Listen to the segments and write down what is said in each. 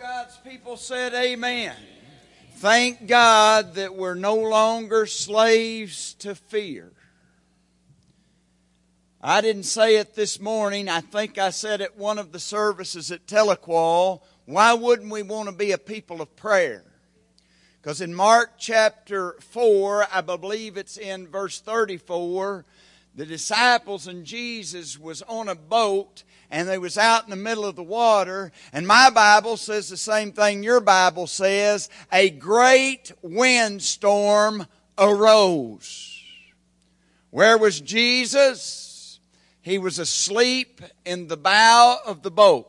God's people said, Amen. Thank God that we're no longer slaves to fear. I didn't say it this morning. I think I said it one of the services at Tahlequah. Why wouldn't we want to be a people of prayer? Because in Mark chapter 4, I believe it's in verse 34, the disciples and Jesus was on a boat and they was out in the middle of the water and my bible says the same thing your bible says. A great windstorm arose. Where was jesus? He was asleep in the bow of the boat.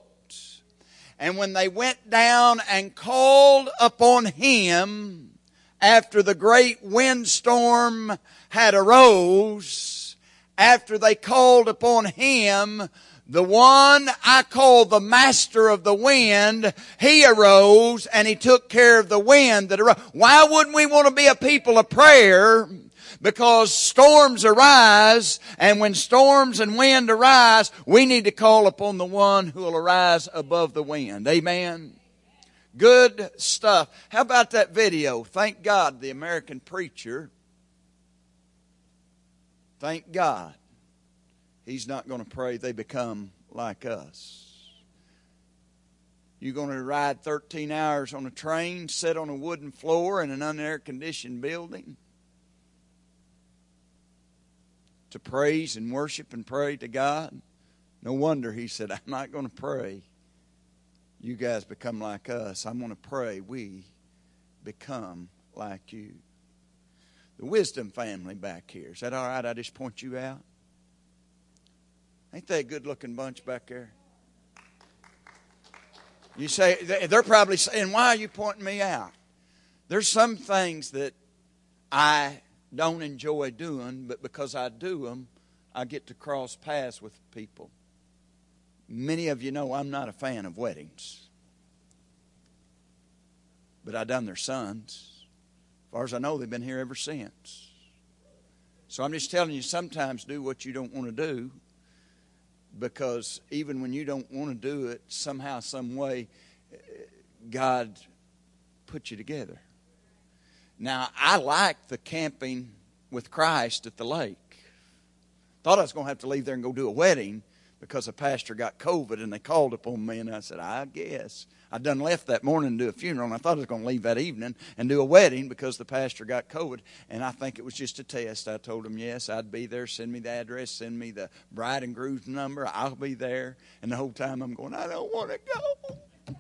And when they went down and called upon him after the great windstorm had arose after they called upon him, the one I call the master of the wind, he arose and he took care of the wind that arose. Why wouldn't we want to be a people of prayer? Because storms arise, and when storms and wind arise, we need to call upon the one who will arise above the wind. Amen. Good stuff. How about that video? Thank God the American preacher Thank God he's not going to pray they become like us. You're going to ride 13 hours on a train, sit on a wooden floor in an unair conditioned building to praise and worship and pray to God. No wonder he said, I'm not going to pray you guys become like us. I'm going to pray we become like you the wisdom family back here. Is that all right? I just point you out? Ain't they a good looking bunch back there? You say, they're probably saying, why are you pointing me out? There's some things that I don't enjoy doing, but because I do them, I get to cross paths with people. Many of you know I'm not a fan of weddings, but I done their sons. As far as I know, they've been here ever since. So I'm just telling you, sometimes do what you don't want to do because even when you don't want to do it, somehow, some way, God put you together. Now, I like the camping with Christ at the lake. Thought I was going to have to leave there and go do a wedding because a pastor got COVID and they called upon me, and I said, I guess. I done left that morning to do a funeral, and I thought I was going to leave that evening and do a wedding because the pastor got COVID, and I think it was just a test. I told him, yes, I'd be there. Send me the address, send me the bride and groom's number. I'll be there. And the whole time I'm going, I don't want to go.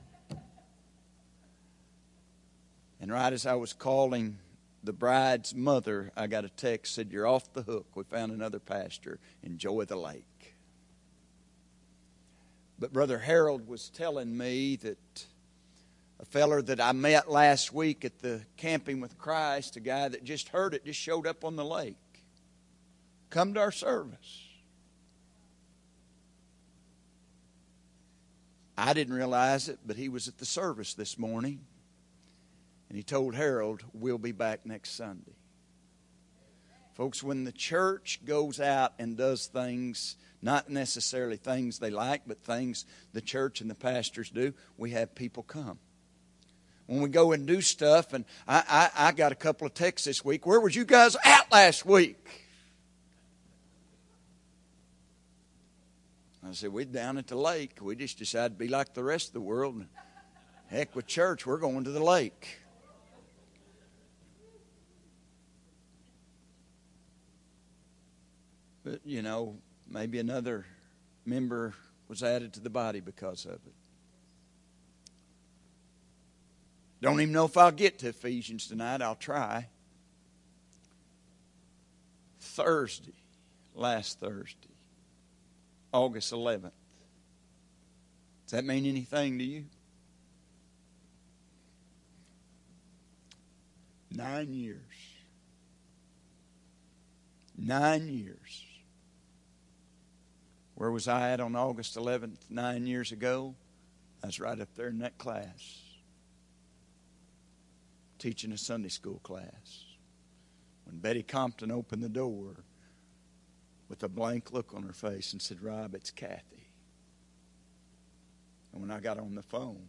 And right as I was calling the bride's mother, I got a text said, You're off the hook. We found another pastor. Enjoy the lake. But Brother Harold was telling me that a feller that I met last week at the Camping with Christ, a guy that just heard it, just showed up on the lake. Come to our service. I didn't realize it, but he was at the service this morning. And he told Harold, We'll be back next Sunday. Folks, when the church goes out and does things not necessarily things they like, but things the church and the pastors do. We have people come. When we go and do stuff, and I, I, I got a couple of texts this week. Where was you guys at last week? I said, We're down at the lake. We just decided to be like the rest of the world. Heck with church, we're going to the lake. But, you know, Maybe another member was added to the body because of it. Don't even know if I'll get to Ephesians tonight. I'll try. Thursday, last Thursday, August 11th. Does that mean anything to you? Nine years. Nine years where was I at on August 11th, nine years ago? I was right up there in that class, teaching a Sunday school class. When Betty Compton opened the door with a blank look on her face and said, Rob, it's Kathy. And when I got on the phone,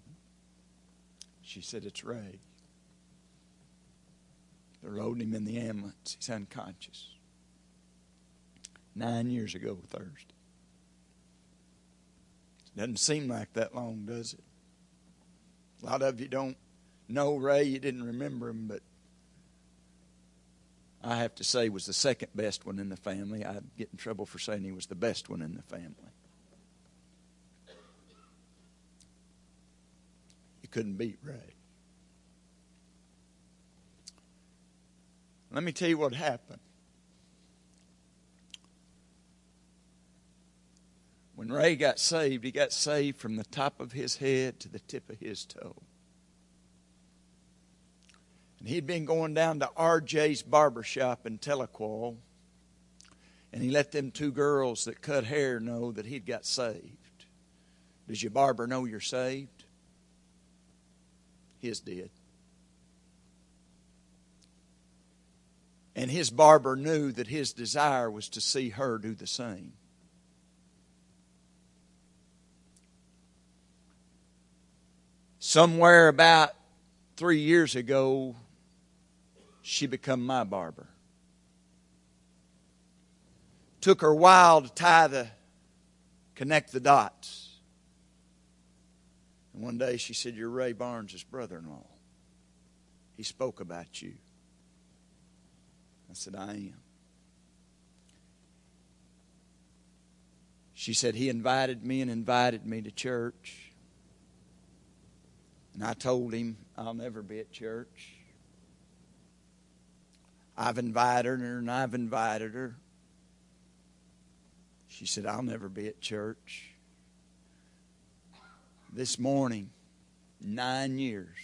She said, It's Ray. They're loading him in the ambulance. He's unconscious. Nine years ago Thursday. Doesn't seem like that long, does it? A lot of you don't know Ray, you didn't remember him, but I have to say was the second best one in the family. I'd get in trouble for saying he was the best one in the family. You couldn't beat Ray. Let me tell you what happened. When Ray got saved, he got saved from the top of his head to the tip of his toe. And he'd been going down to RJ's barber shop in Tahlequah, and he let them two girls that cut hair know that he'd got saved. Does your barber know you're saved? His did. And his barber knew that his desire was to see her do the same. Somewhere about three years ago, she become my barber. Took her a while to tie the connect the dots. And one day she said, You're Ray Barnes' brother in law. He spoke about you. I said, I am. She said, He invited me and invited me to church. And I told him I'll never be at church. I've invited her and I've invited her. She said, I'll never be at church. This morning, nine years,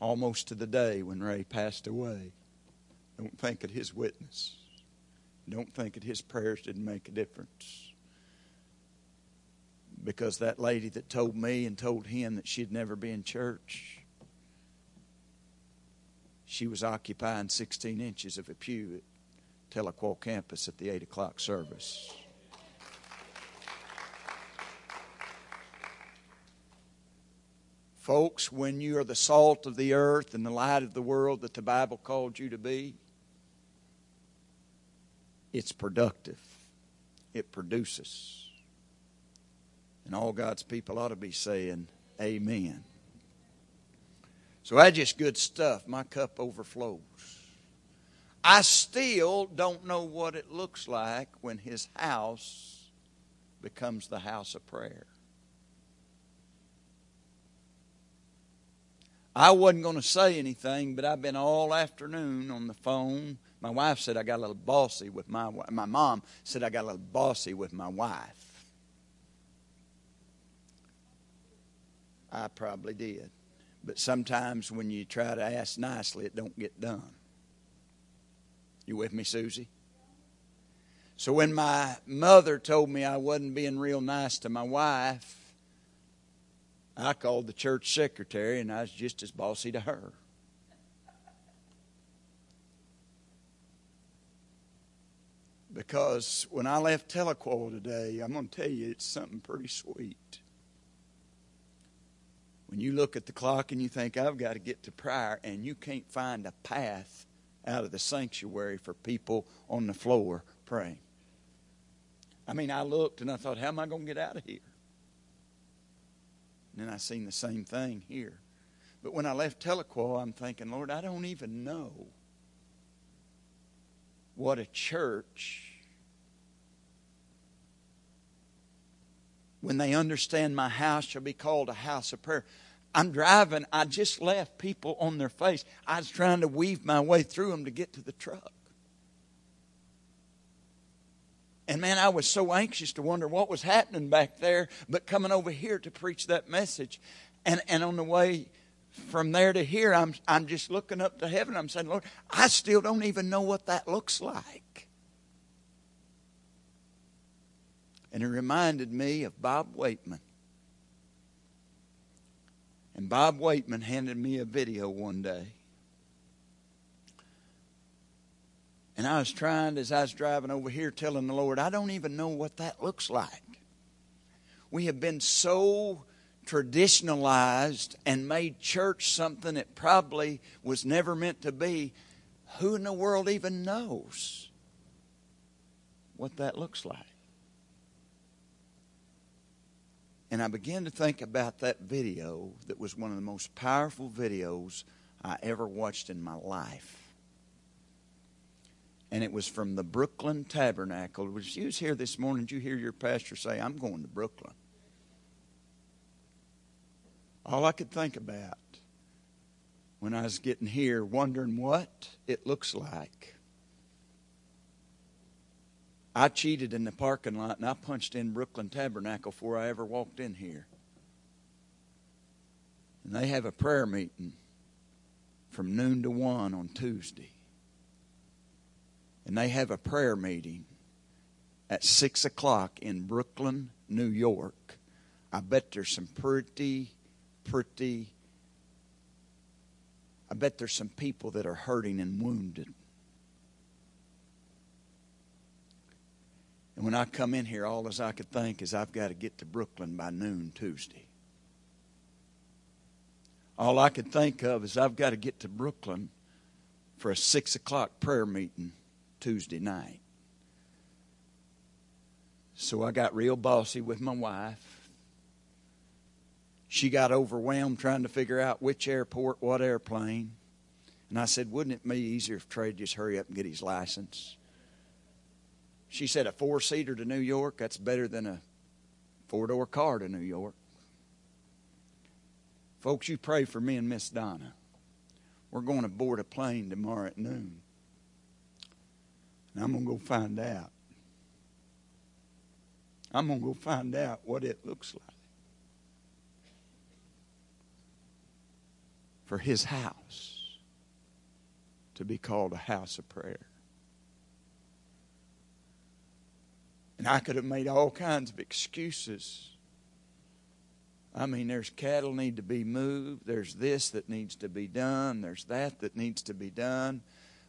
almost to the day when Ray passed away, don't think that his witness, don't think that his prayers didn't make a difference because that lady that told me and told him that she'd never be in church, she was occupying 16 inches of a pew at Tahlequah campus at the 8 o'clock service. Folks, when you are the salt of the earth and the light of the world that the Bible called you to be, it's productive. It produces. And all God's people ought to be saying, Amen. So that's just good stuff. My cup overflows. I still don't know what it looks like when his house becomes the house of prayer. I wasn't going to say anything, but I've been all afternoon on the phone. My wife said I got a little bossy with my my mom said I got a little bossy with my wife. I probably did. But sometimes when you try to ask nicely, it don't get done. You with me, Susie? So when my mother told me I wasn't being real nice to my wife, I called the church secretary and I was just as bossy to her. Because when I left Tahlequah today, I'm going to tell you it's something pretty sweet. When you look at the clock and you think, I've got to get to prayer, and you can't find a path out of the sanctuary for people on the floor praying. I mean, I looked and I thought, how am I going to get out of here? And then I seen the same thing here. But when I left Tahlequah, I'm thinking, Lord, I don't even know what a church when they understand my house shall be called a house of prayer. I'm driving. I just left people on their face. I was trying to weave my way through them to get to the truck. And man, I was so anxious to wonder what was happening back there, but coming over here to preach that message. And, and on the way from there to here, I'm, I'm just looking up to heaven. I'm saying, Lord, I still don't even know what that looks like. And it reminded me of Bob Waitman. And Bob Waitman handed me a video one day. And I was trying, as I was driving over here, telling the Lord, I don't even know what that looks like. We have been so traditionalized and made church something it probably was never meant to be, who in the world even knows what that looks like? And I began to think about that video that was one of the most powerful videos I ever watched in my life. And it was from the Brooklyn Tabernacle. Was you was here this morning? Did you hear your pastor say, I'm going to Brooklyn? All I could think about when I was getting here, wondering what it looks like. I cheated in the parking lot and I punched in Brooklyn Tabernacle before I ever walked in here. And they have a prayer meeting from noon to 1 on Tuesday. And they have a prayer meeting at 6 o'clock in Brooklyn, New York. I bet there's some pretty pretty. I bet there's some people that are hurting and wounded. And when I come in here, all as I could think is I've got to get to Brooklyn by noon Tuesday. All I could think of is I've got to get to Brooklyn for a six o'clock prayer meeting Tuesday night. So I got real bossy with my wife she got overwhelmed trying to figure out which airport, what airplane. And I said, Wouldn't it be easier if Trey just hurry up and get his license? She said, A four seater to New York, that's better than a four door car to New York. Folks, you pray for me and Miss Donna. We're going to board a plane tomorrow at noon. And I'm going to go find out. I'm going to go find out what it looks like. for his house to be called a house of prayer. And I could have made all kinds of excuses. I mean, there's cattle need to be moved. There's this that needs to be done. There's that that needs to be done.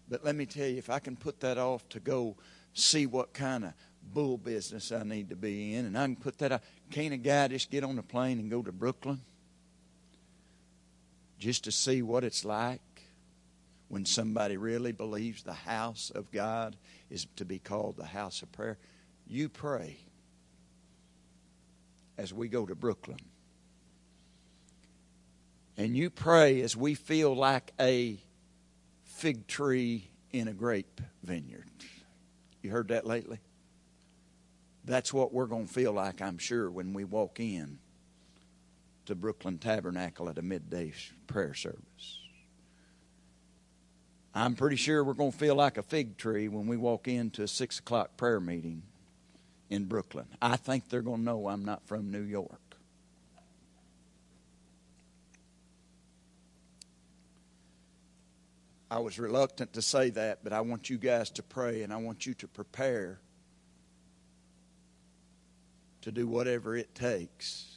But let me tell you, if I can put that off to go see what kind of bull business I need to be in, and I can put that off, can't a guy just get on a plane and go to Brooklyn? just to see what it's like when somebody really believes the house of God is to be called the house of prayer. You pray as we go to Brooklyn. And you pray as we feel like a fig tree in a grape vineyard. You heard that lately? That's what we're going to feel like, I'm sure, when we walk in to Brooklyn Tabernacle at a midday prayer service. I'm pretty sure we're going to feel like a fig tree when we walk into a 6 o'clock prayer meeting in Brooklyn. I think they're going to know I'm not from New York. I was reluctant to say that, but I want you guys to pray and I want you to prepare to do whatever it takes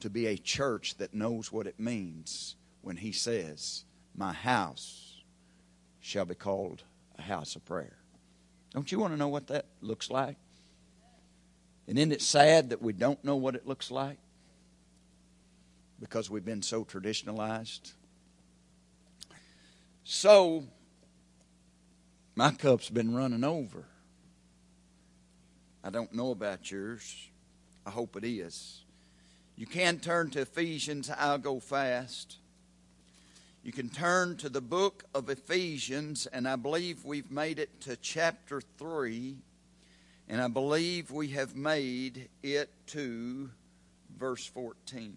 to be a church that knows what it means when he says, My house shall be called a house of prayer. Don't you want to know what that looks like? And isn't it sad that we don't know what it looks like? Because we've been so traditionalized. So, my cup's been running over. I don't know about yours. I hope it is. You can turn to Ephesians. I'll go fast. You can turn to the book of Ephesians, and I believe we've made it to chapter 3, and I believe we have made it to verse 14.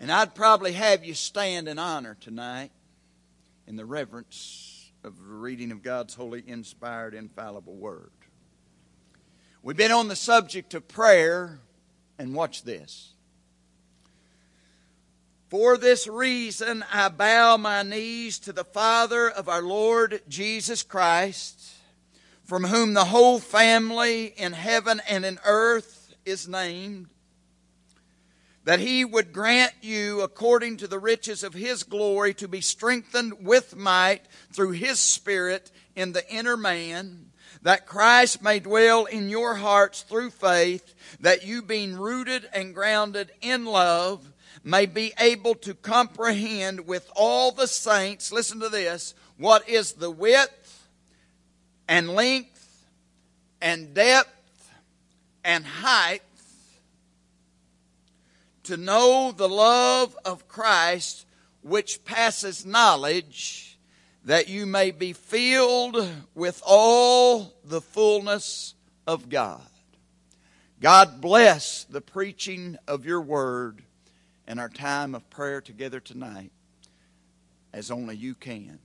And I'd probably have you stand in honor tonight in the reverence of the reading of God's holy, inspired, infallible word. We've been on the subject of prayer, and watch this. For this reason, I bow my knees to the Father of our Lord Jesus Christ, from whom the whole family in heaven and in earth is named, that he would grant you, according to the riches of his glory, to be strengthened with might through his Spirit in the inner man that Christ may dwell in your hearts through faith, that you being rooted and grounded in love, may be able to comprehend with all the saints, listen to this, what is the width and length and depth and height, to know the love of Christ which passes knowledge, that you may be filled with all the fullness of God. God bless the preaching of your word and our time of prayer together tonight as only you can.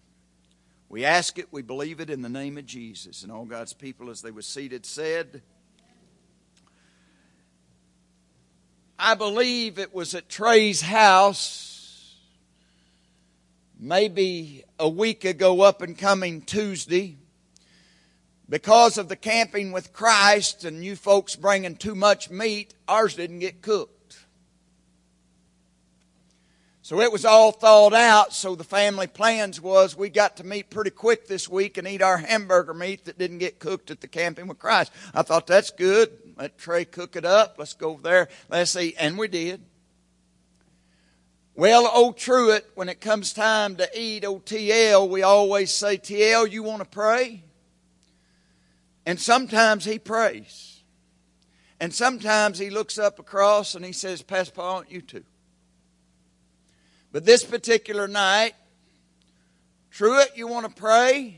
We ask it, we believe it in the name of Jesus. And all God's people, as they were seated, said, I believe it was at Trey's house maybe a week ago, up and coming Tuesday. Because of the camping with Christ and you folks bringing too much meat, ours didn't get cooked. So it was all thought out. So the family plans was we got to meet pretty quick this week and eat our hamburger meat that didn't get cooked at the camping with Christ. I thought that's good. Let Trey cook it up. Let's go over there. Let's eat. And we did. Well, old Truett, when it comes time to eat, old TL, we always say, TL, you want to pray? And sometimes he prays. And sometimes he looks up across and he says, Pastor Paul, you to. But this particular night, Truett, you want to pray?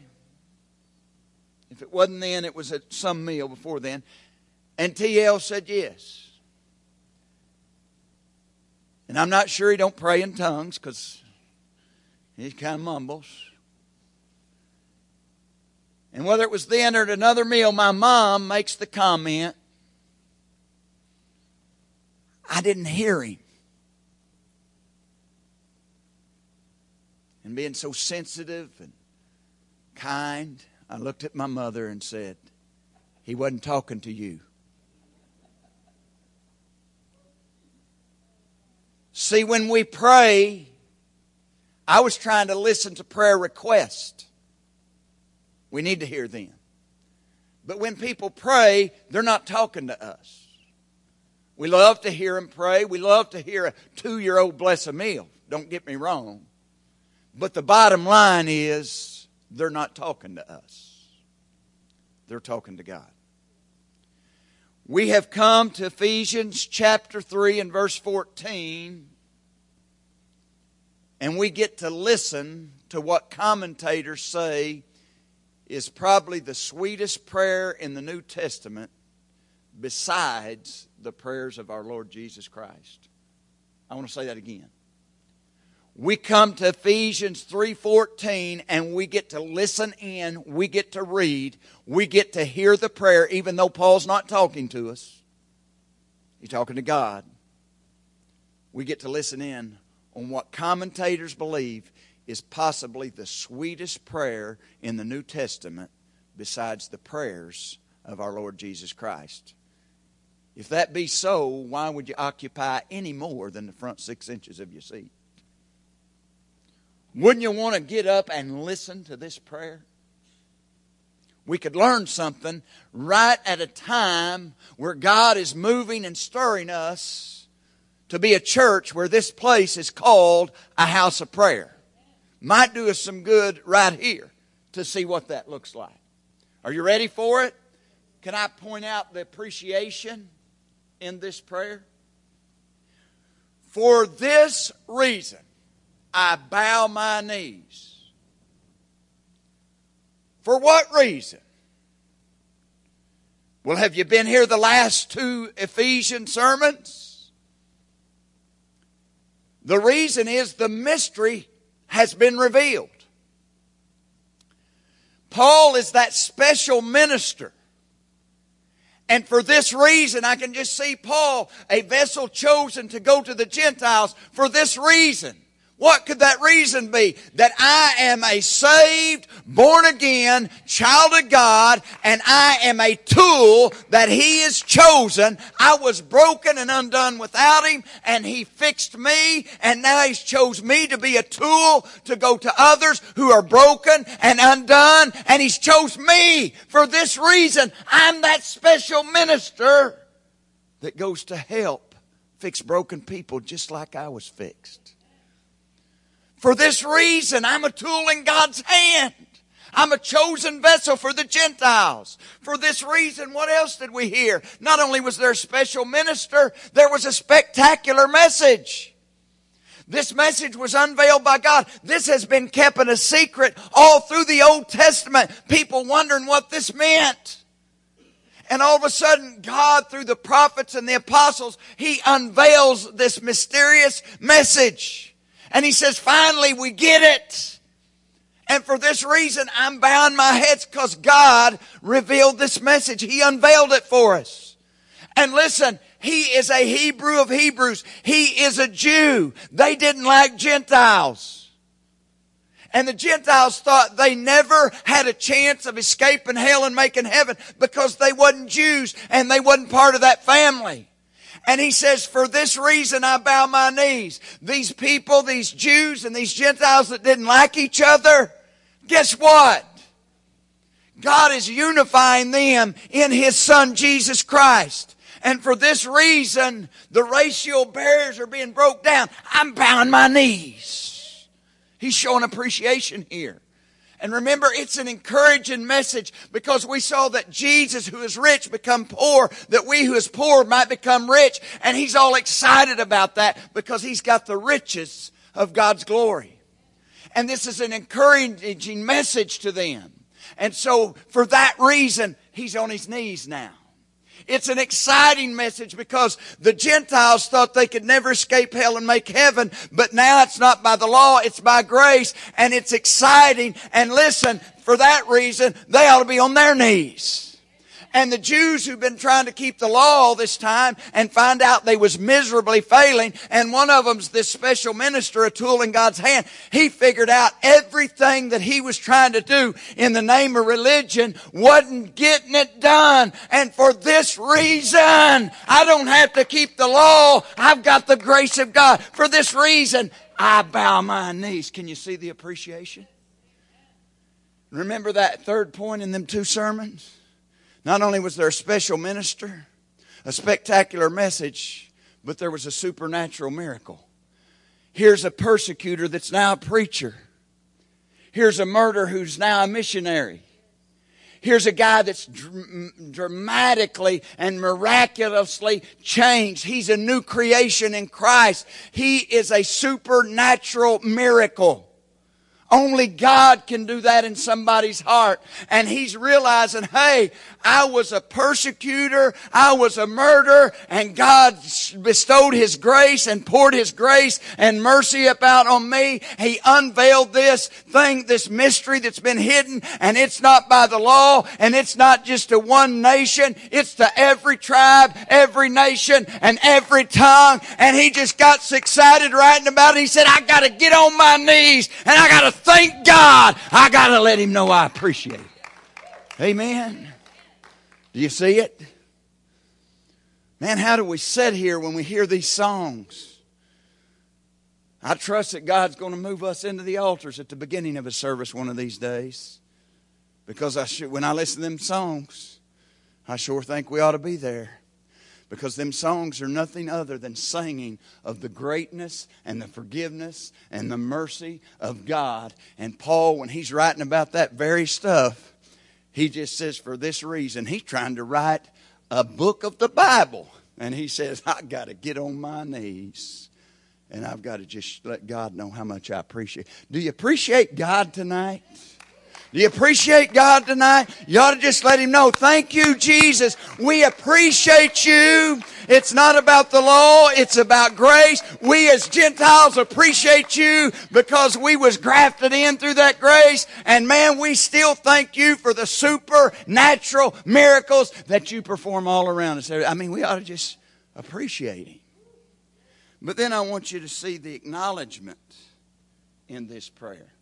If it wasn't then, it was at some meal before then. And TL said yes. And I'm not sure he don't pray in tongues because he kind of mumbles. And whether it was then or at another meal, my mom makes the comment, I didn't hear him. And being so sensitive and kind, I looked at my mother and said, He wasn't talking to you. See, when we pray, I was trying to listen to prayer requests. We need to hear them. But when people pray, they're not talking to us. We love to hear them pray. We love to hear a two year old bless a meal. Don't get me wrong. But the bottom line is they're not talking to us, they're talking to God. We have come to Ephesians chapter 3 and verse 14, and we get to listen to what commentators say is probably the sweetest prayer in the New Testament besides the prayers of our Lord Jesus Christ. I want to say that again we come to Ephesians 3:14 and we get to listen in, we get to read, we get to hear the prayer even though Paul's not talking to us. He's talking to God. We get to listen in on what commentators believe is possibly the sweetest prayer in the New Testament besides the prayers of our Lord Jesus Christ. If that be so, why would you occupy any more than the front 6 inches of your seat? Wouldn't you want to get up and listen to this prayer? We could learn something right at a time where God is moving and stirring us to be a church where this place is called a house of prayer. Might do us some good right here to see what that looks like. Are you ready for it? Can I point out the appreciation in this prayer? For this reason, I bow my knees. For what reason? Well, have you been here the last two Ephesian sermons? The reason is the mystery has been revealed. Paul is that special minister. And for this reason, I can just see Paul, a vessel chosen to go to the Gentiles, for this reason What could that reason be? That I am a saved, born again child of God and I am a tool that He has chosen. I was broken and undone without Him and He fixed me and now He's chose me to be a tool to go to others who are broken and undone and He's chose me for this reason. I'm that special minister that goes to help fix broken people just like I was fixed. For this reason, I'm a tool in God's hand. I'm a chosen vessel for the Gentiles. For this reason, what else did we hear? Not only was there a special minister, there was a spectacular message. This message was unveiled by God. This has been kept in a secret all through the Old Testament. People wondering what this meant. And all of a sudden, God, through the prophets and the apostles, He unveils this mysterious message. And he says, finally, we get it. And for this reason, I'm bowing my heads because God revealed this message. He unveiled it for us. And listen, he is a Hebrew of Hebrews. He is a Jew. They didn't like Gentiles. And the Gentiles thought they never had a chance of escaping hell and making heaven because they wasn't Jews and they wasn't part of that family. And he says, for this reason I bow my knees. These people, these Jews and these Gentiles that didn't like each other, guess what? God is unifying them in His Son Jesus Christ. And for this reason, the racial barriers are being broke down. I'm bowing my knees. He's showing appreciation here. And remember, it's an encouraging message because we saw that Jesus, who is rich, become poor, that we who is poor might become rich. And he's all excited about that because he's got the riches of God's glory. And this is an encouraging message to them. And so for that reason, he's on his knees now. It's an exciting message because the Gentiles thought they could never escape hell and make heaven, but now it's not by the law, it's by grace, and it's exciting. And listen, for that reason, they ought to be on their knees and the Jews who've been trying to keep the law all this time and find out they was miserably failing. And one of them's this special minister, a tool in God's hand. He figured out everything that he was trying to do in the name of religion wasn't getting it done. And for this reason, I don't have to keep the law. I've got the grace of God. For this reason, I bow my knees. Can you see the appreciation? Remember that third point in them two sermons? Not only was there a special minister, a spectacular message, but there was a supernatural miracle. Here's a persecutor that's now a preacher. Here's a murderer who's now a missionary. Here's a guy that's dr- dramatically and miraculously changed. He's a new creation in Christ. He is a supernatural miracle. Only God can do that in somebody's heart. And he's realizing, hey, I was a persecutor, I was a murderer, and God bestowed His grace and poured His grace and mercy about on me. He unveiled this thing, this mystery that's been hidden, and it's not by the law, and it's not just to one nation, it's to every tribe, every nation, and every tongue. And he just got so excited writing about it. He said, I gotta get on my knees, and I gotta thank God. I got to let Him know I appreciate it. Amen. Do you see it? Man, how do we sit here when we hear these songs? I trust that God's going to move us into the altars at the beginning of a service one of these days. Because I should, when I listen to them songs, I sure think we ought to be there because them songs are nothing other than singing of the greatness and the forgiveness and the mercy of God. And Paul, when he's writing about that very stuff, he just says, for this reason, he's trying to write a book of the Bible. And he says, I got to get on my knees. And I've got to just let God know how much I appreciate. Do you appreciate God tonight? Do you appreciate God tonight? You ought to just let Him know. Thank you, Jesus. We appreciate you. It's not about the law. It's about grace. We as Gentiles appreciate you because we was grafted in through that grace. And man, we still thank you for the supernatural miracles that you perform all around us. I mean, we ought to just appreciate Him. But then I want you to see the acknowledgement in this prayer.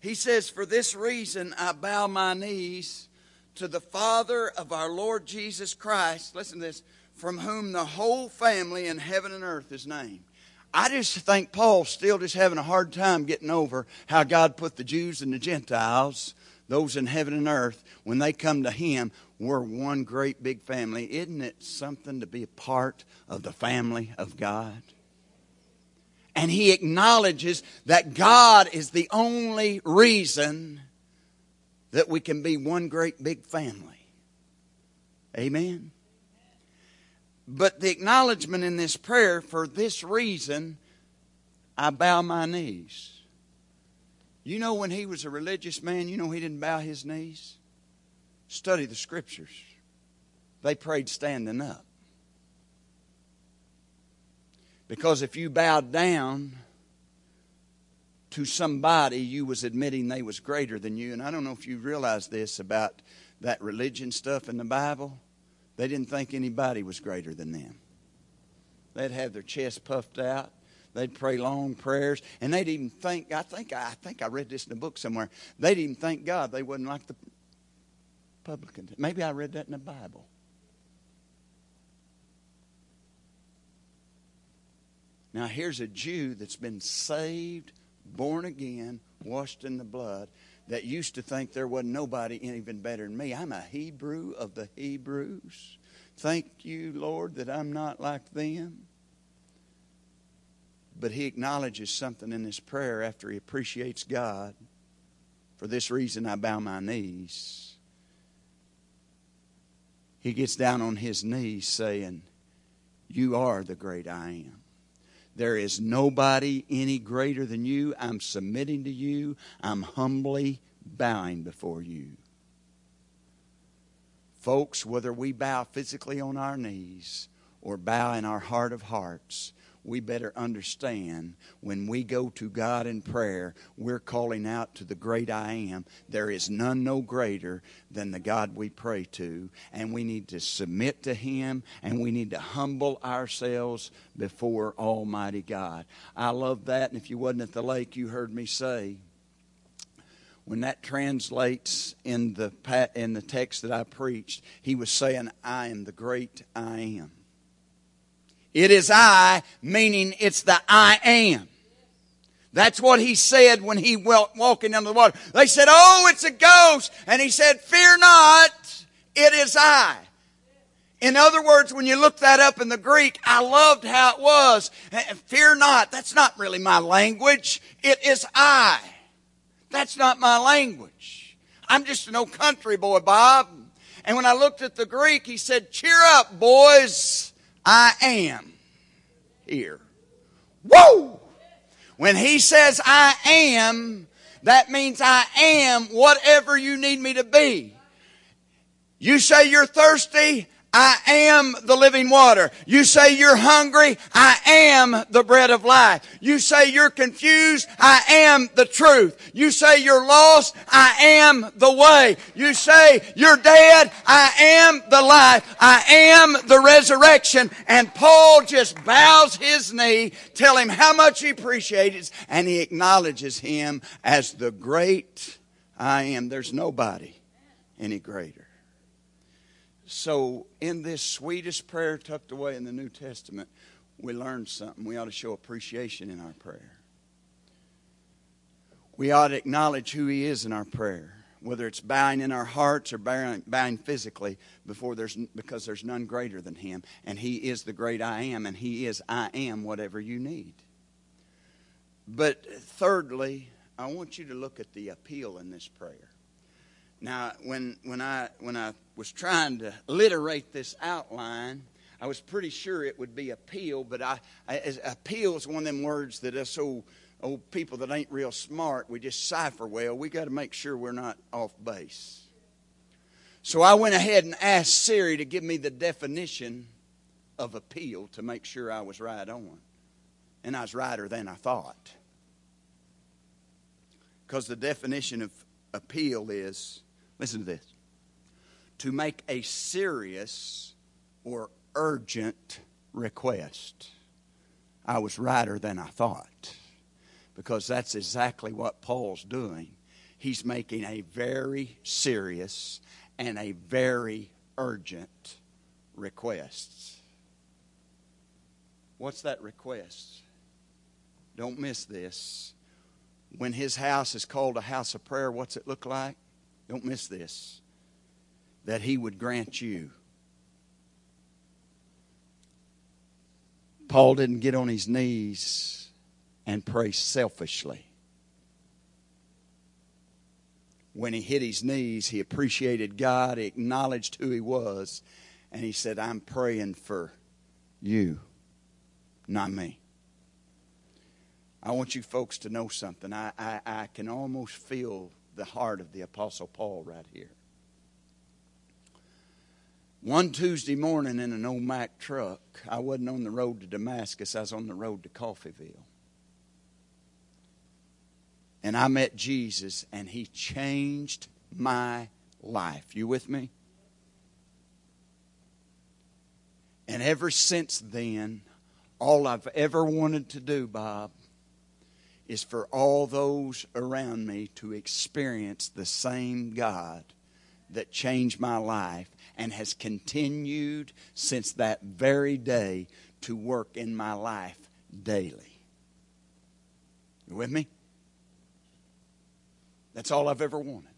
He says, For this reason I bow my knees to the Father of our Lord Jesus Christ. Listen to this from whom the whole family in heaven and earth is named. I just think Paul's still just having a hard time getting over how God put the Jews and the Gentiles, those in heaven and earth, when they come to Him, we're one great big family. Isn't it something to be a part of the family of God? And he acknowledges that God is the only reason that we can be one great big family. Amen. But the acknowledgement in this prayer, for this reason, I bow my knees. You know, when he was a religious man, you know he didn't bow his knees? Study the scriptures. They prayed standing up. Because if you bowed down to somebody, you was admitting they was greater than you. And I don't know if you realize this about that religion stuff in the Bible. They didn't think anybody was greater than them. They'd have their chest puffed out. They'd pray long prayers, and they'd even think. I think I think I read this in a book somewhere. They'd even thank God they wasn't like the publicans. Maybe I read that in the Bible. Now, here's a Jew that's been saved, born again, washed in the blood, that used to think there wasn't nobody even better than me. I'm a Hebrew of the Hebrews. Thank you, Lord, that I'm not like them. But he acknowledges something in this prayer after he appreciates God. For this reason, I bow my knees. He gets down on his knees saying, You are the great I am. There is nobody any greater than you. I'm submitting to you. I'm humbly bowing before you. Folks, whether we bow physically on our knees or bow in our heart of hearts, we better understand when we go to God in prayer, we're calling out to the great I am. There is none no greater than the God we pray to. And we need to submit to Him and we need to humble ourselves before Almighty God. I love that. And if you wasn't at the lake, you heard me say, when that translates in the in the text that I preached, he was saying, "I am the great I am." It is I, meaning it's the I am. That's what he said when he went walking under the water. They said, Oh, it's a ghost. And he said, Fear not, it is I. In other words, when you look that up in the Greek, I loved how it was. Eh, eh, Fear not. That's not really my language. It is I. That's not my language. I'm just an old country boy, Bob. And when I looked at the Greek, he said, Cheer up, boys. I am here. Whoa! When he says I am, that means I am whatever you need me to be. You say you're thirsty, I am the living water. You say you're hungry. I am the bread of life. You say you're confused. I am the truth. You say you're lost. I am the way. You say you're dead. I am the life. I am the resurrection. And Paul just bows his knee, tell him how much he appreciates, and he acknowledges him as the great I am. There's nobody any greater. So, in this sweetest prayer tucked away in the New Testament, we learn something. We ought to show appreciation in our prayer. We ought to acknowledge who He is in our prayer, whether it's bowing in our hearts or bowing, bowing physically, before there's, because there's none greater than Him. And He is the great I am, and He is I am whatever you need. But thirdly, I want you to look at the appeal in this prayer. Now, when, when, I, when I was trying to literate this outline, I was pretty sure it would be appeal, but I, I appeal is one of them words that us old, old people that ain't real smart, we just cipher well. We got to make sure we're not off base. So I went ahead and asked Siri to give me the definition of appeal to make sure I was right on. And I was righter than I thought. Because the definition of appeal is Listen to this. To make a serious or urgent request. I was righter than I thought. Because that's exactly what Paul's doing. He's making a very serious and a very urgent request. What's that request? Don't miss this. When his house is called a house of prayer, what's it look like? Don't miss this. That he would grant you. Paul didn't get on his knees and pray selfishly. When he hit his knees, he appreciated God, he acknowledged who he was, and he said, I'm praying for you, not me. I want you folks to know something. I, I, I can almost feel the heart of the Apostle Paul right here. One Tuesday morning in an old Mack truck, I wasn't on the road to Damascus, I was on the road to Coffeyville. And I met Jesus, and He changed my life. You with me? And ever since then, all I've ever wanted to do, Bob, is for all those around me to experience the same God that changed my life and has continued since that very day to work in my life daily. You with me? That's all I've ever wanted.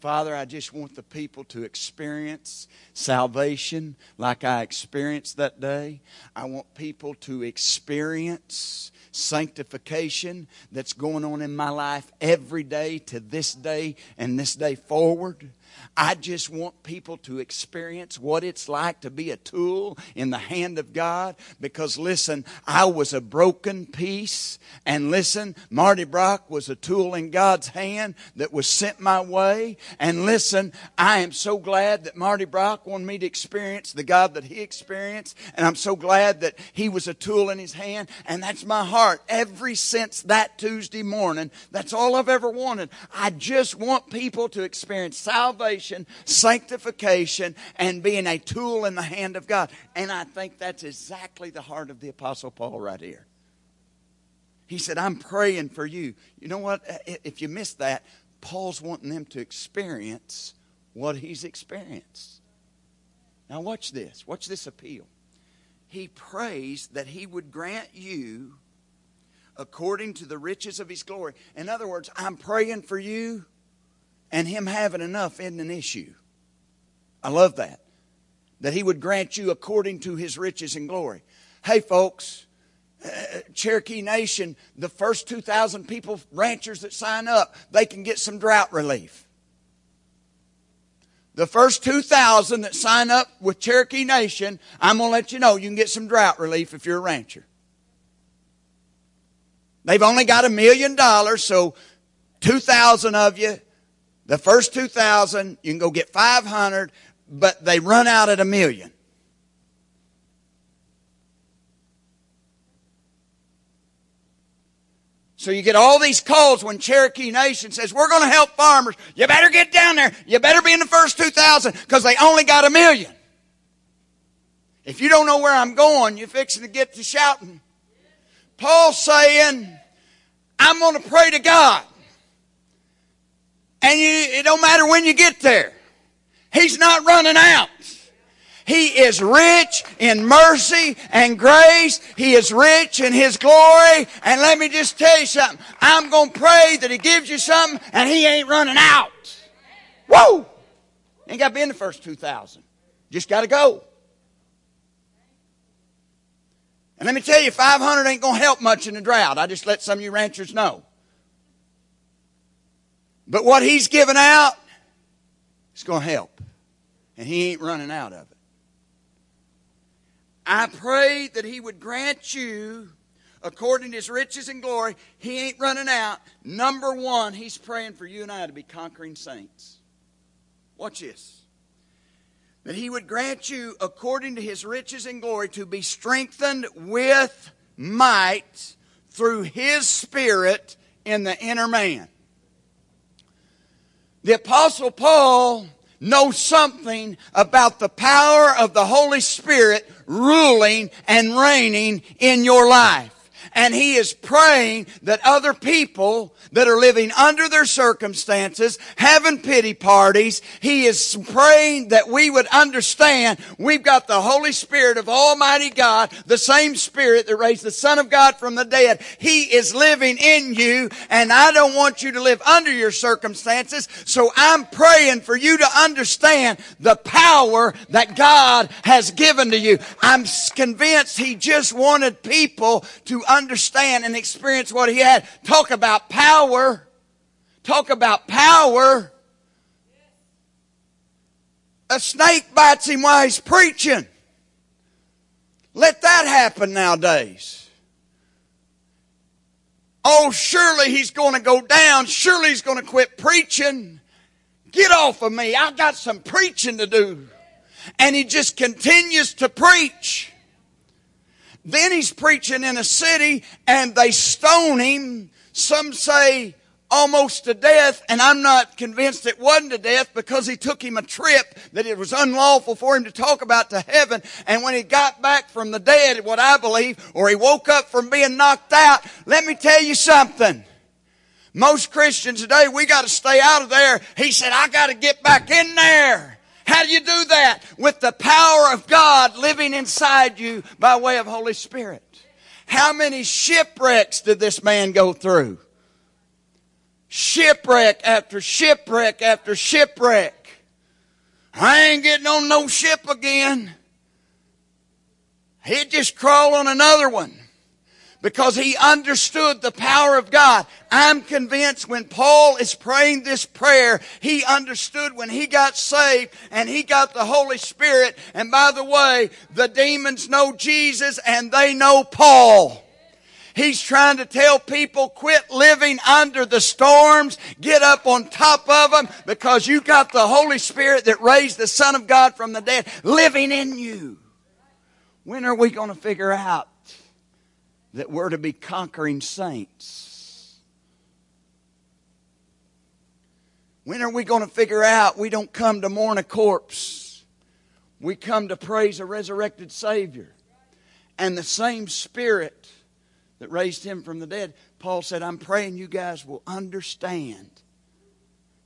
Father, I just want the people to experience salvation like I experienced that day. I want people to experience sanctification that's going on in my life every day to this day and this day forward. I just want people to experience what it's like to be a tool in the hand of God because listen, I was a broken piece and listen, Marty Brock was a tool in God's hand that was sent my way and listen, I am so glad that Marty Brock wanted me to experience the God that he experienced and I'm so glad that he was a tool in his hand and that's my heart every since that Tuesday morning. That's all I've ever wanted. I just want people to experience salvation salvation, sanctification, and being a tool in the hand of God. And I think that's exactly the heart of the Apostle Paul right here. He said, I'm praying for you. You know what? If you miss that, Paul's wanting them to experience what he's experienced. Now, watch this. Watch this appeal. He prays that he would grant you according to the riches of his glory. In other words, I'm praying for you and Him having enough isn't an issue. I love that. That He would grant you according to His riches and glory. Hey, folks, uh, Cherokee Nation, the first 2,000 people, ranchers that sign up, they can get some drought relief. The first 2,000 that sign up with Cherokee Nation, I'm going to let you know you can get some drought relief if you're a rancher. They've only got a million dollars, so 2,000 of you the first 2,000, you can go get 500, but they run out at a million. So you get all these calls when Cherokee Nation says, we're going to help farmers. You better get down there. You better be in the first 2,000 because they only got a million. If you don't know where I'm going, you're fixing to get to shouting. Paul's saying, I'm going to pray to God. And you, it don't matter when you get there. He's not running out. He is rich in mercy and grace. He is rich in His glory. And let me just tell you something. I'm going to pray that He gives you something and He ain't running out. Whoa! Ain't got to be in the first 2,000. Just got to go. And let me tell you, 500 ain't going to help much in the drought. I just let some of you ranchers know. But what he's given out is going to help. And he ain't running out of it. I pray that he would grant you, according to his riches and glory, he ain't running out. Number one, he's praying for you and I to be conquering saints. Watch this. That he would grant you, according to his riches and glory, to be strengthened with might through his spirit in the inner man. The Apostle Paul knows something about the power of the Holy Spirit ruling and reigning in your life. And he is praying that other people that are living under their circumstances, having pity parties, he is praying that we would understand we've got the Holy Spirit of Almighty God, the same Spirit that raised the Son of God from the dead. He is living in you, and I don't want you to live under your circumstances, so I'm praying for you to understand the power that God has given to you. I'm convinced he just wanted people to understand and experience what he had. Talk about power. Talk about power. A snake bites him while he's preaching. Let that happen nowadays. Oh, surely he's going to go down. Surely he's going to quit preaching. Get off of me. I've got some preaching to do. And he just continues to preach. Then he's preaching in a city and they stone him. Some say almost to death, and I'm not convinced it wasn't to death because he took him a trip that it was unlawful for him to talk about to heaven. And when he got back from the dead, what I believe, or he woke up from being knocked out, let me tell you something. Most Christians today, we got to stay out of there. He said, I got to get back in there. How do you do that? With the power of God living inside you by way of Holy Spirit. How many shipwrecks did this man go through? Shipwreck after shipwreck after shipwreck. I ain't getting on no ship again. He'd just crawl on another one because he understood the power of God. I'm convinced when Paul is praying this prayer, he understood when he got saved and he got the Holy Spirit. And by the way, the demons know Jesus and they know Paul. He's trying to tell people quit living under the storms, get up on top of them because you got the Holy Spirit that raised the Son of God from the dead living in you. When are we going to figure out that we're to be conquering saints. When are we going to figure out we don't come to mourn a corpse? We come to praise a resurrected Savior. And the same Spirit that raised him from the dead, Paul said, I'm praying you guys will understand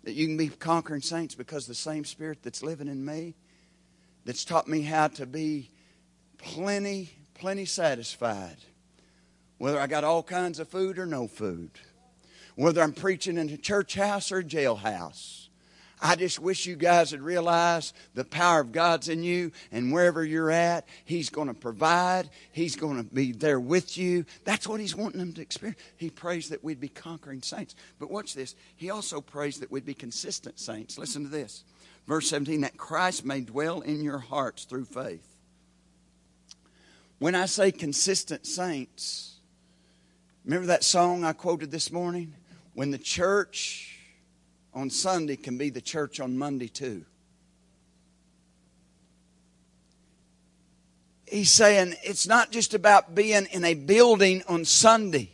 that you can be conquering saints because the same Spirit that's living in me, that's taught me how to be plenty, plenty satisfied whether I got all kinds of food or no food, whether I'm preaching in a church house or a jailhouse. I just wish you guys would realize the power of God's in you, and wherever you're at, He's going to provide. He's going to be there with you. That's what He's wanting them to experience. He prays that we'd be conquering saints. But watch this. He also prays that we'd be consistent saints. Listen to this. Verse 17 that Christ may dwell in your hearts through faith. When I say consistent saints, Remember that song I quoted this morning? When the church on Sunday can be the church on Monday too. He's saying it's not just about being in a building on Sunday.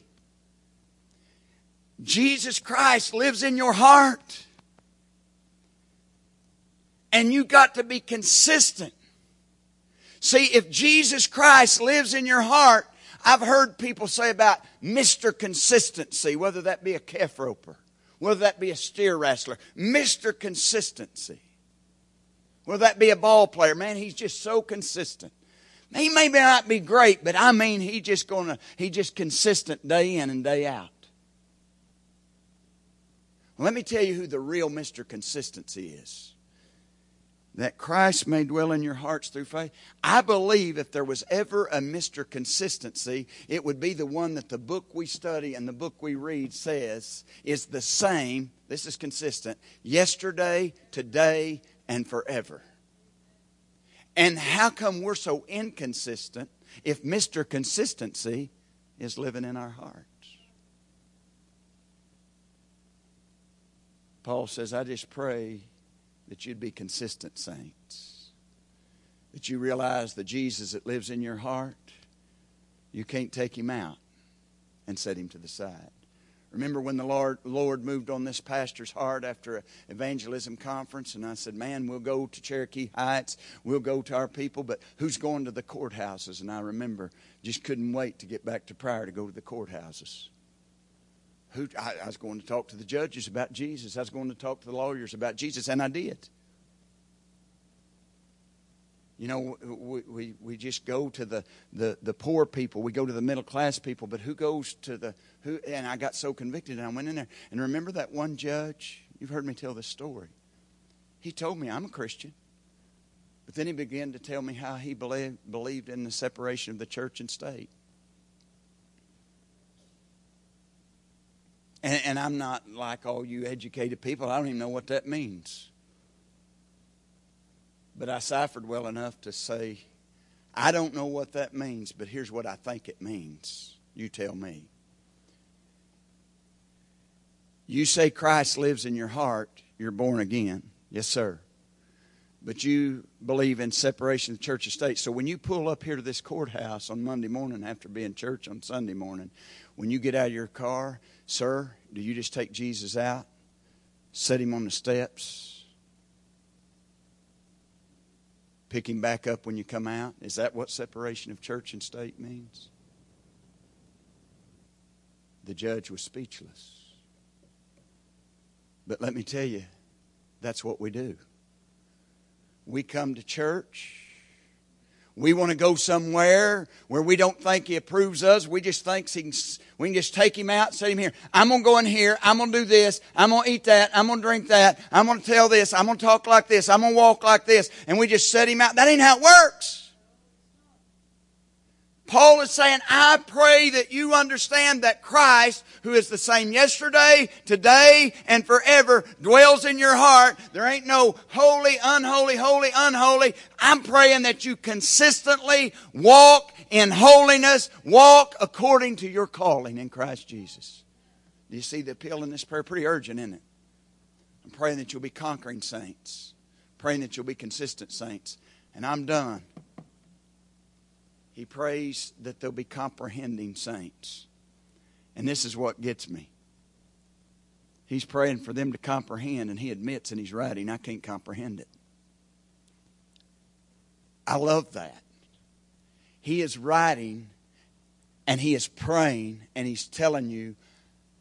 Jesus Christ lives in your heart. And you got to be consistent. See, if Jesus Christ lives in your heart, I've heard people say about Mr. Consistency, whether that be a calf roper, whether that be a steer wrestler, Mr. Consistency. Whether that be a ball player, man, he's just so consistent. He may not be great, but I mean he just gonna he just consistent day in and day out. Let me tell you who the real Mr. Consistency is that Christ may dwell in your hearts through faith. I believe if there was ever a Mr. Consistency, it would be the one that the book we study and the book we read says is the same. This is consistent yesterday, today, and forever. And how come we're so inconsistent if Mr. Consistency is living in our hearts? Paul says, I just pray that you'd be consistent saints. That you realize the Jesus that lives in your heart, you can't take him out and set him to the side. Remember when the Lord, Lord moved on this pastor's heart after an evangelism conference, and I said, Man, we'll go to Cherokee Heights, we'll go to our people, but who's going to the courthouses? And I remember just couldn't wait to get back to Pryor to go to the courthouses. Who, I, I was going to talk to the judges about Jesus, I was going to talk to the lawyers about Jesus, and I did. You know, we, we, we just go to the, the, the poor people. We go to the middle class people. But who goes to the, who? And I got so convicted and I went in there. And remember that one judge? You've heard me tell this story. He told me I'm a Christian. But then he began to tell me how he believed, believed in the separation of the church and state. And, and I'm not like all you educated people. I don't even know what that means. But I ciphered well enough to say, I don't know what that means, but here's what I think it means. You tell me. You say Christ lives in your heart, you're born again. Yes, sir. But you believe in separation of church and state. So when you pull up here to this courthouse on Monday morning after being church on Sunday morning, when you get out of your car, sir, do you just take Jesus out, set him on the steps, pick him back up when you come out? Is that what separation of church and state means? The judge was speechless. But let me tell you, that's what we do. We come to church we want to go somewhere where we don't think he approves us. We just think he can, we can just take him out, set him here. I'm going to go in here. I'm going to do this. I'm going to eat that. I'm going to drink that. I'm going to tell this. I'm going to talk like this. I'm going to walk like this. And we just set him out. That ain't how it works. Paul is saying, I pray that you understand that Christ, who is the same yesterday, today, and forever, dwells in your heart. There ain't no holy, unholy, holy, unholy. I'm praying that you consistently walk in holiness, walk according to your calling in Christ Jesus. Do you see the appeal in this prayer? Pretty urgent, isn't it? I'm praying that you'll be conquering saints, praying that you'll be consistent saints. And I'm done. He prays that there'll be comprehending saints. And this is what gets me. He's praying for them to comprehend, and he admits in his writing, I can't comprehend it. I love that. He is writing and he is praying and he's telling you,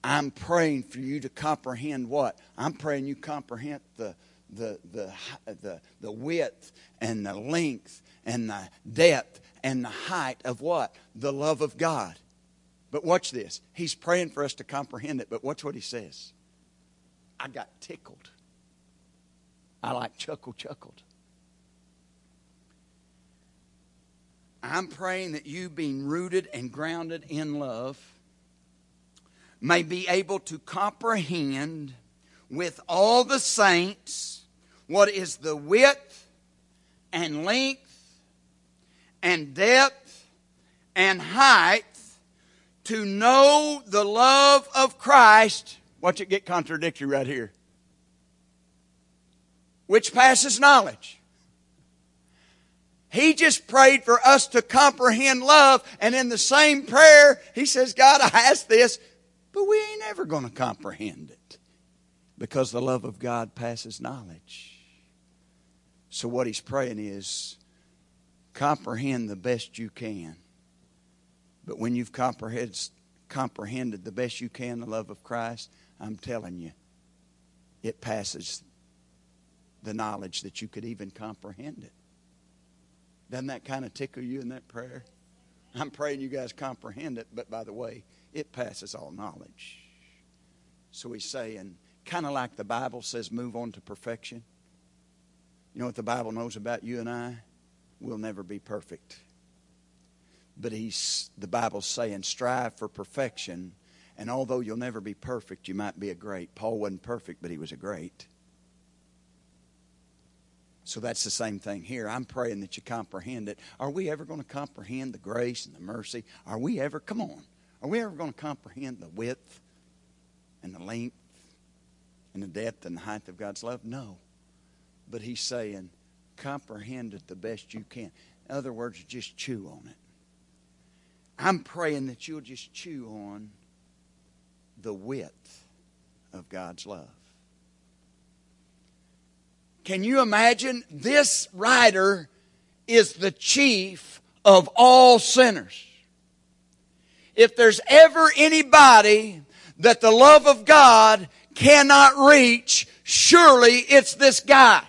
I'm praying for you to comprehend what? I'm praying you comprehend the, the, the, the, the width and the length and the depth and the height of what? The love of God. But watch this. He's praying for us to comprehend it, but watch what he says. I got tickled. I like chuckle chuckled. I'm praying that you, being rooted and grounded in love, may be able to comprehend with all the saints what is the width and length and depth and height to know the love of Christ. Watch it get contradictory right here. Which passes knowledge. He just prayed for us to comprehend love, and in the same prayer, he says, God, I ask this, but we ain't ever going to comprehend it because the love of God passes knowledge. So, what he's praying is, comprehend the best you can. But when you've comprehended, the best you can the love of Christ, I'm telling you, it passes the knowledge that you could even comprehend it. Doesn't that kind of tickle you in that prayer? I'm praying you guys comprehend it, but by the way, it passes all knowledge. So he's saying, kind of like the Bible says, move on to perfection. You know what the Bible knows about you and I? We'll never be perfect. But he's the Bible's saying, strive for perfection. And although you'll never be perfect, you might be a great. Paul wasn't perfect, but he was a great. So that's the same thing here. I'm praying that you comprehend it. Are we ever going to comprehend the grace and the mercy? Are we ever, come on, are we ever going to comprehend the width and the length and the depth and the height of God's love? No. But he's saying, comprehend it the best you can. In other words, just chew on it. I'm praying that you'll just chew on the width of God's love. Can you imagine? This writer is the chief of all sinners. If there's ever anybody that the love of God cannot reach, surely it's this guy.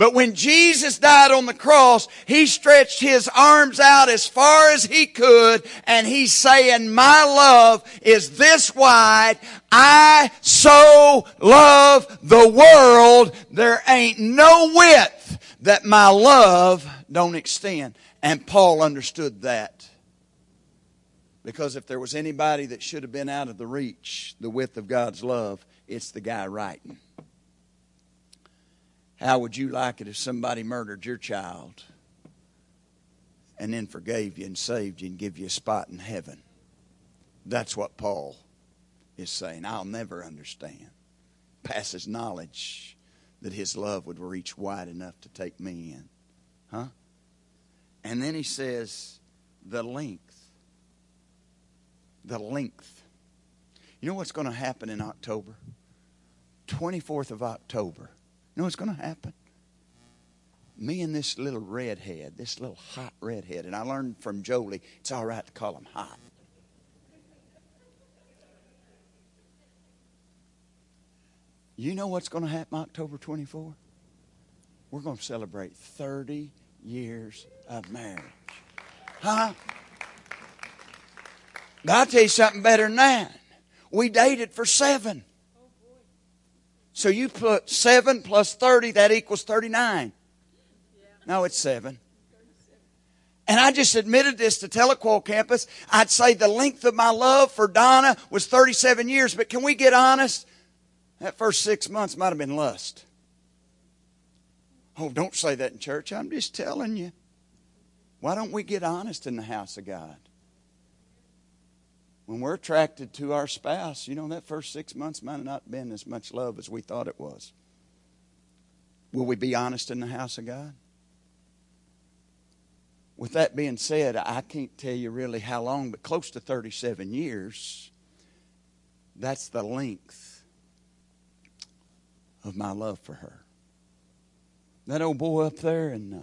But when Jesus died on the cross, He stretched His arms out as far as He could and He's saying, my love is this wide. I so love the world. There ain't no width that my love don't extend. And Paul understood that. Because if there was anybody that should have been out of the reach, the width of God's love, it's the guy writing. How would you like it if somebody murdered your child and then forgave you and saved you and give you a spot in heaven? That's what Paul is saying. I'll never understand. Passes knowledge that his love would reach wide enough to take me in. Huh? And then he says, the length. The length. You know what's going to happen in October? 24th of October. You know what's going to happen? Me and this little redhead, this little hot redhead, and I learned from Jolie, it's all right to call him hot. You know what's going to happen October 24? We're going to celebrate 30 years of marriage. Huh? But I'll tell you something better than that. We dated for seven. So you put seven plus 30, that equals 39. No, it's seven. And I just admitted this to Tahlequah campus. I'd say the length of my love for Donna was 37 years, but can we get honest? That first six months might have been lust. Oh, don't say that in church. I'm just telling you. Why don't we get honest in the house of God? When we're attracted to our spouse, you know, that first six months might have not been as much love as we thought it was. Will we be honest in the house of God? With that being said, I can't tell you really how long, but close to 37 years, that's the length of my love for her. That old boy up there in uh,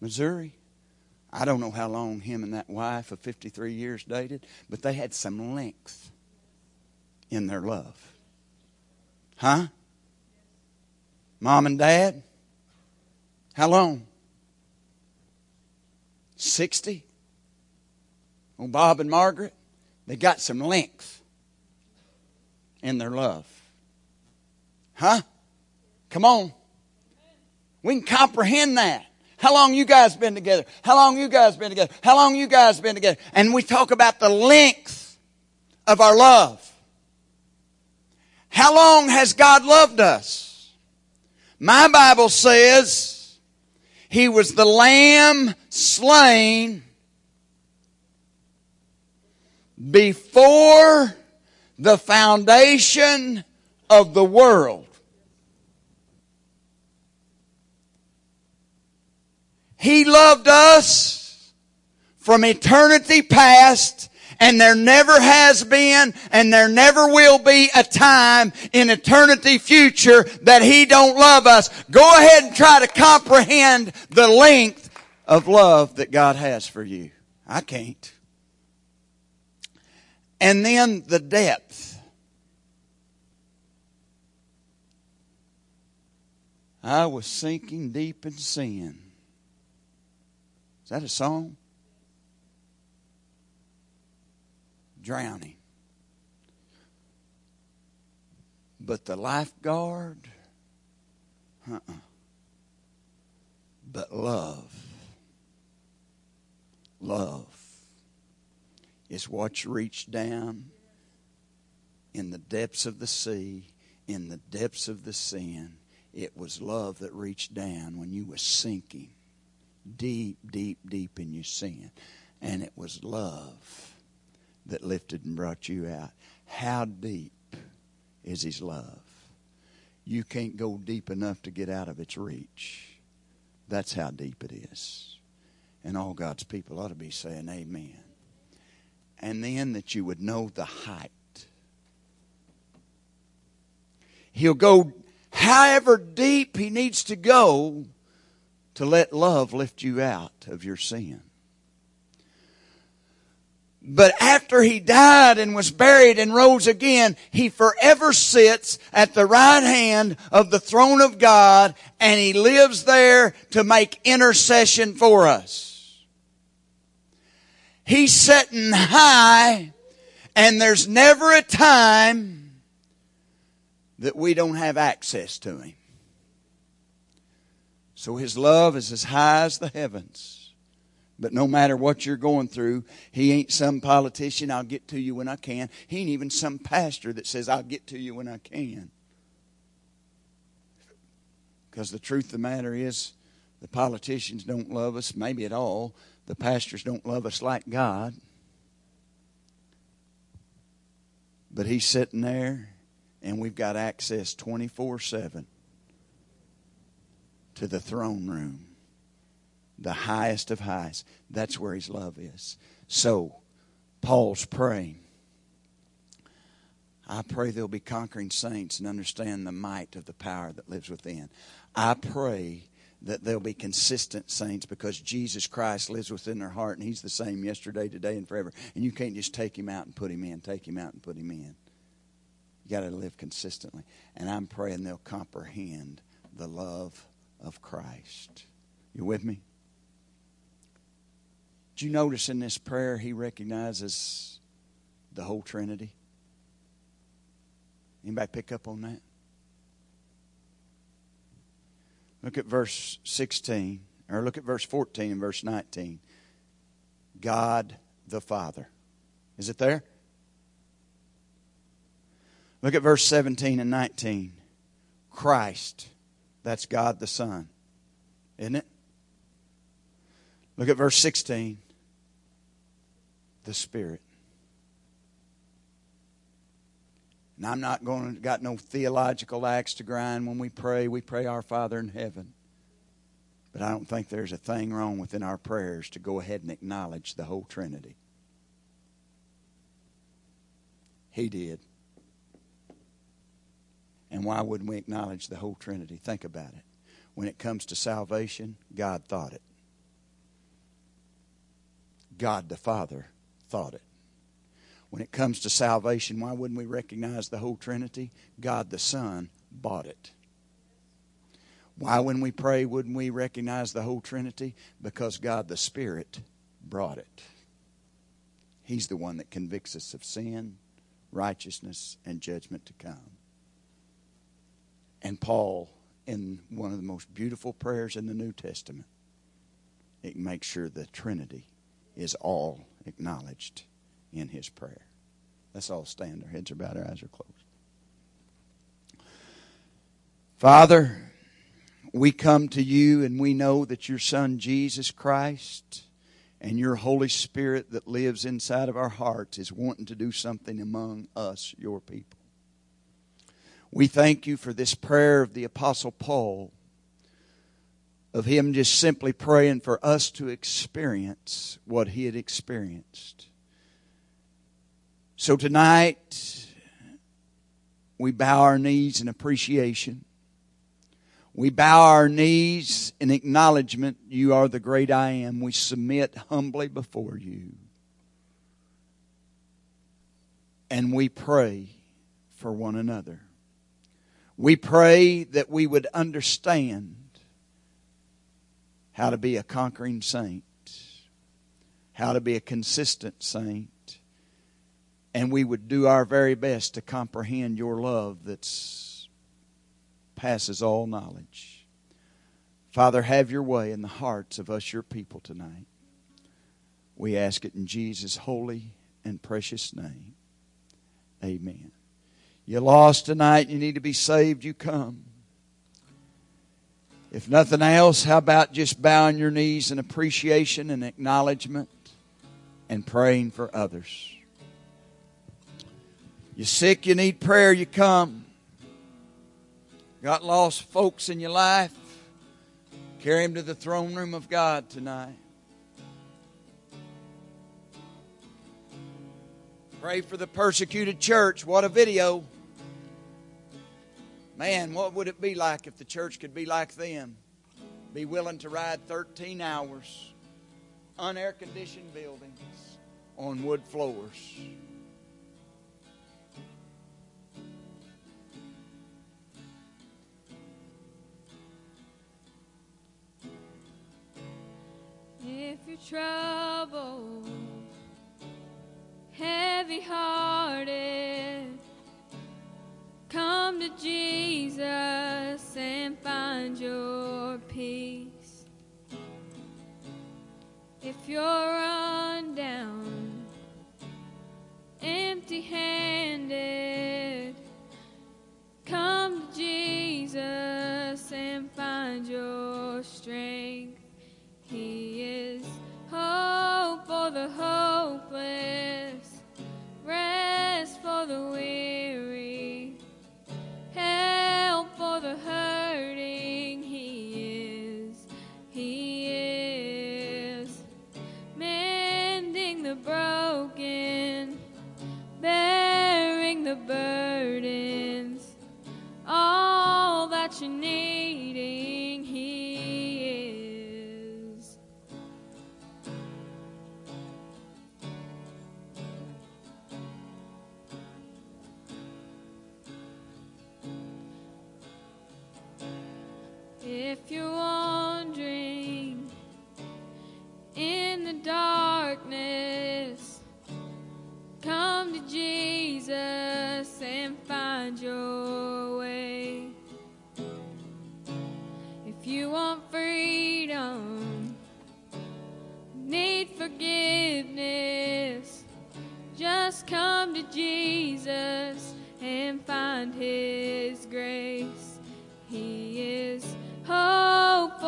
Missouri, I don't know how long him and that wife of 53 years dated, but they had some length in their love. Huh? Mom and dad? How long? 60? Oh, Bob and Margaret? They got some length in their love. Huh? Come on. We can comprehend that. How long you guys been together? How long you guys been together? How long you guys been together? And we talk about the length of our love. How long has God loved us? My Bible says he was the lamb slain before the foundation of the world. He loved us from eternity past and there never has been and there never will be a time in eternity future that He don't love us. Go ahead and try to comprehend the length of love that God has for you. I can't. And then the depth. I was sinking deep in sin is that a song? Drowning. But the lifeguard, uh-uh. But love, love is what reached down in the depths of the sea, in the depths of the sin. It was love that reached down when you were sinking deep, deep, deep in your sin. And it was love that lifted and brought you out. How deep is His love? You can't go deep enough to get out of its reach. That's how deep it is. And all God's people ought to be saying, Amen. And then that you would know the height He'll go however deep He needs to go to let love lift you out of your sin. But after he died and was buried and rose again, he forever sits at the right hand of the throne of God and he lives there to make intercession for us. He's sitting high and there's never a time that we don't have access to him. So his love is as high as the heavens. But no matter what you're going through, he ain't some politician, I'll get to you when I can. He ain't even some pastor that says, I'll get to you when I can. Because the truth of the matter is, the politicians don't love us, maybe at all. The pastors don't love us like God. But he's sitting there, and we've got access 24 7 to the throne room the highest of highs. That's where his love is. So, Paul's praying. I pray there'll be conquering saints and understand the might of the power that lives within. I pray that there'll be consistent saints because Jesus Christ lives within their heart and He's the same yesterday, today, and forever. And you can't just take Him out and put Him in, take Him out and put Him in. You got to live consistently. And I'm praying they'll comprehend the love of Christ. You with me? Do you notice in this prayer he recognizes the whole Trinity? Anybody pick up on that? Look at verse 16, or look at verse 14 and verse 19. God the Father. Is it there? Look at verse 17 and 19. Christ. That's God the Son. Isn't it? Look at verse 16 the Spirit. And I'm not going to got no theological axe to grind when we pray. We pray our Father in heaven. But I don't think there's a thing wrong within our prayers to go ahead and acknowledge the whole Trinity. He did. And why wouldn't we acknowledge the whole Trinity? Think about it. When it comes to salvation, God thought it. God the Father thought it. When it comes to salvation, why wouldn't we recognize the whole Trinity? God the Son bought it. Why, when we pray, wouldn't we recognize the whole Trinity? Because God the Spirit brought it. He's the one that convicts us of sin, righteousness, and judgment to come. And Paul, in one of the most beautiful prayers in the New Testament, it makes sure the Trinity is all acknowledged in his prayer. Let's all stand. Our heads are bowed, our eyes are closed. Father, we come to you and we know that your Son, Jesus Christ, and your Holy Spirit that lives inside of our hearts is wanting to do something among us, your people. We thank you for this prayer of the Apostle Paul of him just simply praying for us to experience what he had experienced. So tonight, we bow our knees in appreciation. We bow our knees in acknowledgement you are the great I am. We submit humbly before you. And we pray for one another. We pray that we would understand how to be a conquering saint, how to be a consistent saint, and we would do our very best to comprehend your love that passes all knowledge. Father, have your way in the hearts of us, your people, tonight. We ask it in Jesus' holy and precious name. Amen. You're lost tonight, you need to be saved, you come. If nothing else, how about just bowing your knees in appreciation and acknowledgement and praying for others? You're sick, you need prayer, you come. Got lost folks in your life, carry them to the throne room of God tonight. Pray for the persecuted church. What a video. Man, what would it be like if the church could be like them? Be willing to ride 13 hours, unair conditioned buildings on wood floors.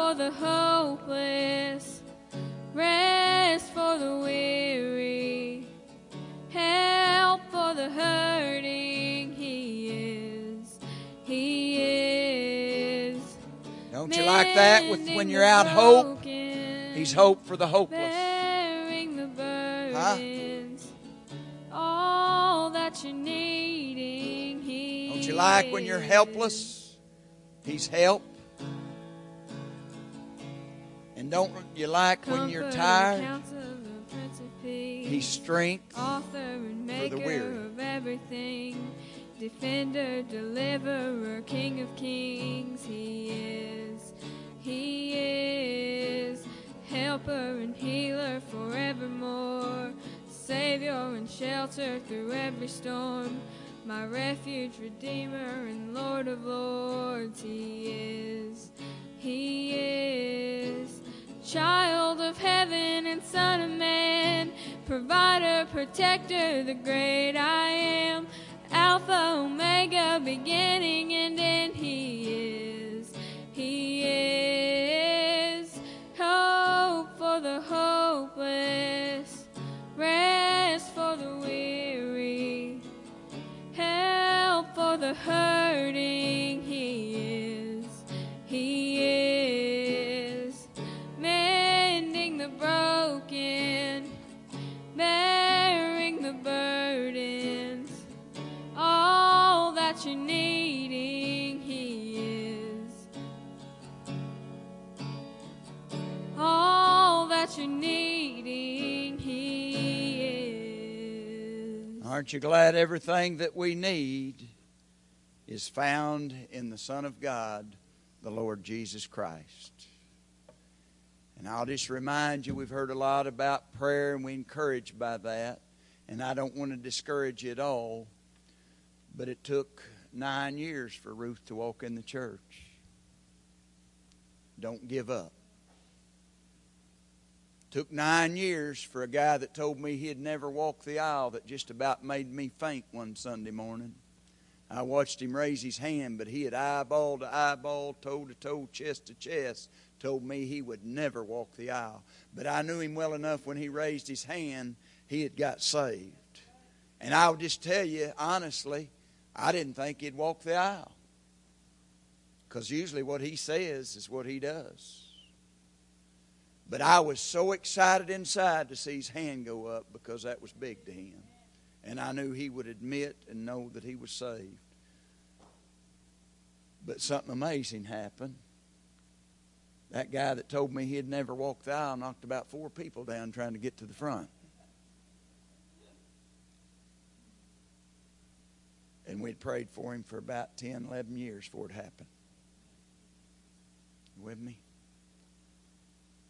For the hopeless, rest for the weary, help for the hurting. He is, He is. Don't you like that? With when you're out hope, He's hope for the hopeless. The burdens, all that you're needing. He Don't you like when you're helpless? He's help. And don't you like when you're tired? Counselor, Prince of Peace, He's strength. author and for the maker weary. of everything, defender, deliverer, King of kings. He is, He is, helper and healer forevermore, savior and shelter through every storm. My refuge, redeemer, and Lord of lords, He is, He is, child of heaven and son of man, provider, protector, the great I am, Alpha, Omega, beginning and end. He is, He is, hope for the hopeless, rest for the weary, help for the hurting. He is, He is, bearing the burdens, all that you're needing. He is, all that you're needing. He is. Aren't you glad everything that we need is found in the Son of God, the Lord Jesus Christ? And I'll just remind you, we've heard a lot about prayer and we're encouraged by that. And I don't want to discourage you at all, but it took nine years for Ruth to walk in the church. Don't give up. Took nine years for a guy that told me he'd never walk the aisle that just about made me faint one Sunday morning. I watched him raise his hand, but he had eyeball to eyeball, toe to toe, chest to chest, told me he would never walk the aisle. But I knew him well enough when he raised his hand, he had got saved. And I'll just tell you, honestly, I didn't think he'd walk the aisle. Because usually what he says is what he does. But I was so excited inside to see his hand go up because that was big to him. And I knew he would admit and know that he was saved. But something amazing happened. That guy that told me he'd never walk the aisle knocked about four people down trying to get to the front. And we'd prayed for him for about 10, 11 years before it happened. You with me?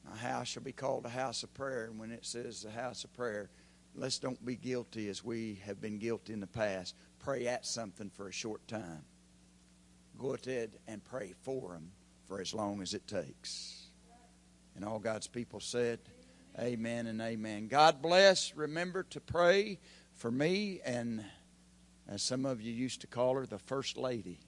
My house shall be called a house of prayer. And when it says a house of prayer, let's don't be guilty as we have been guilty in the past. Pray at something for a short time. Go ahead and pray for them for as long as it takes. And all God's people said, Amen and amen. God bless. Remember to pray for me and, as some of you used to call her, the First Lady.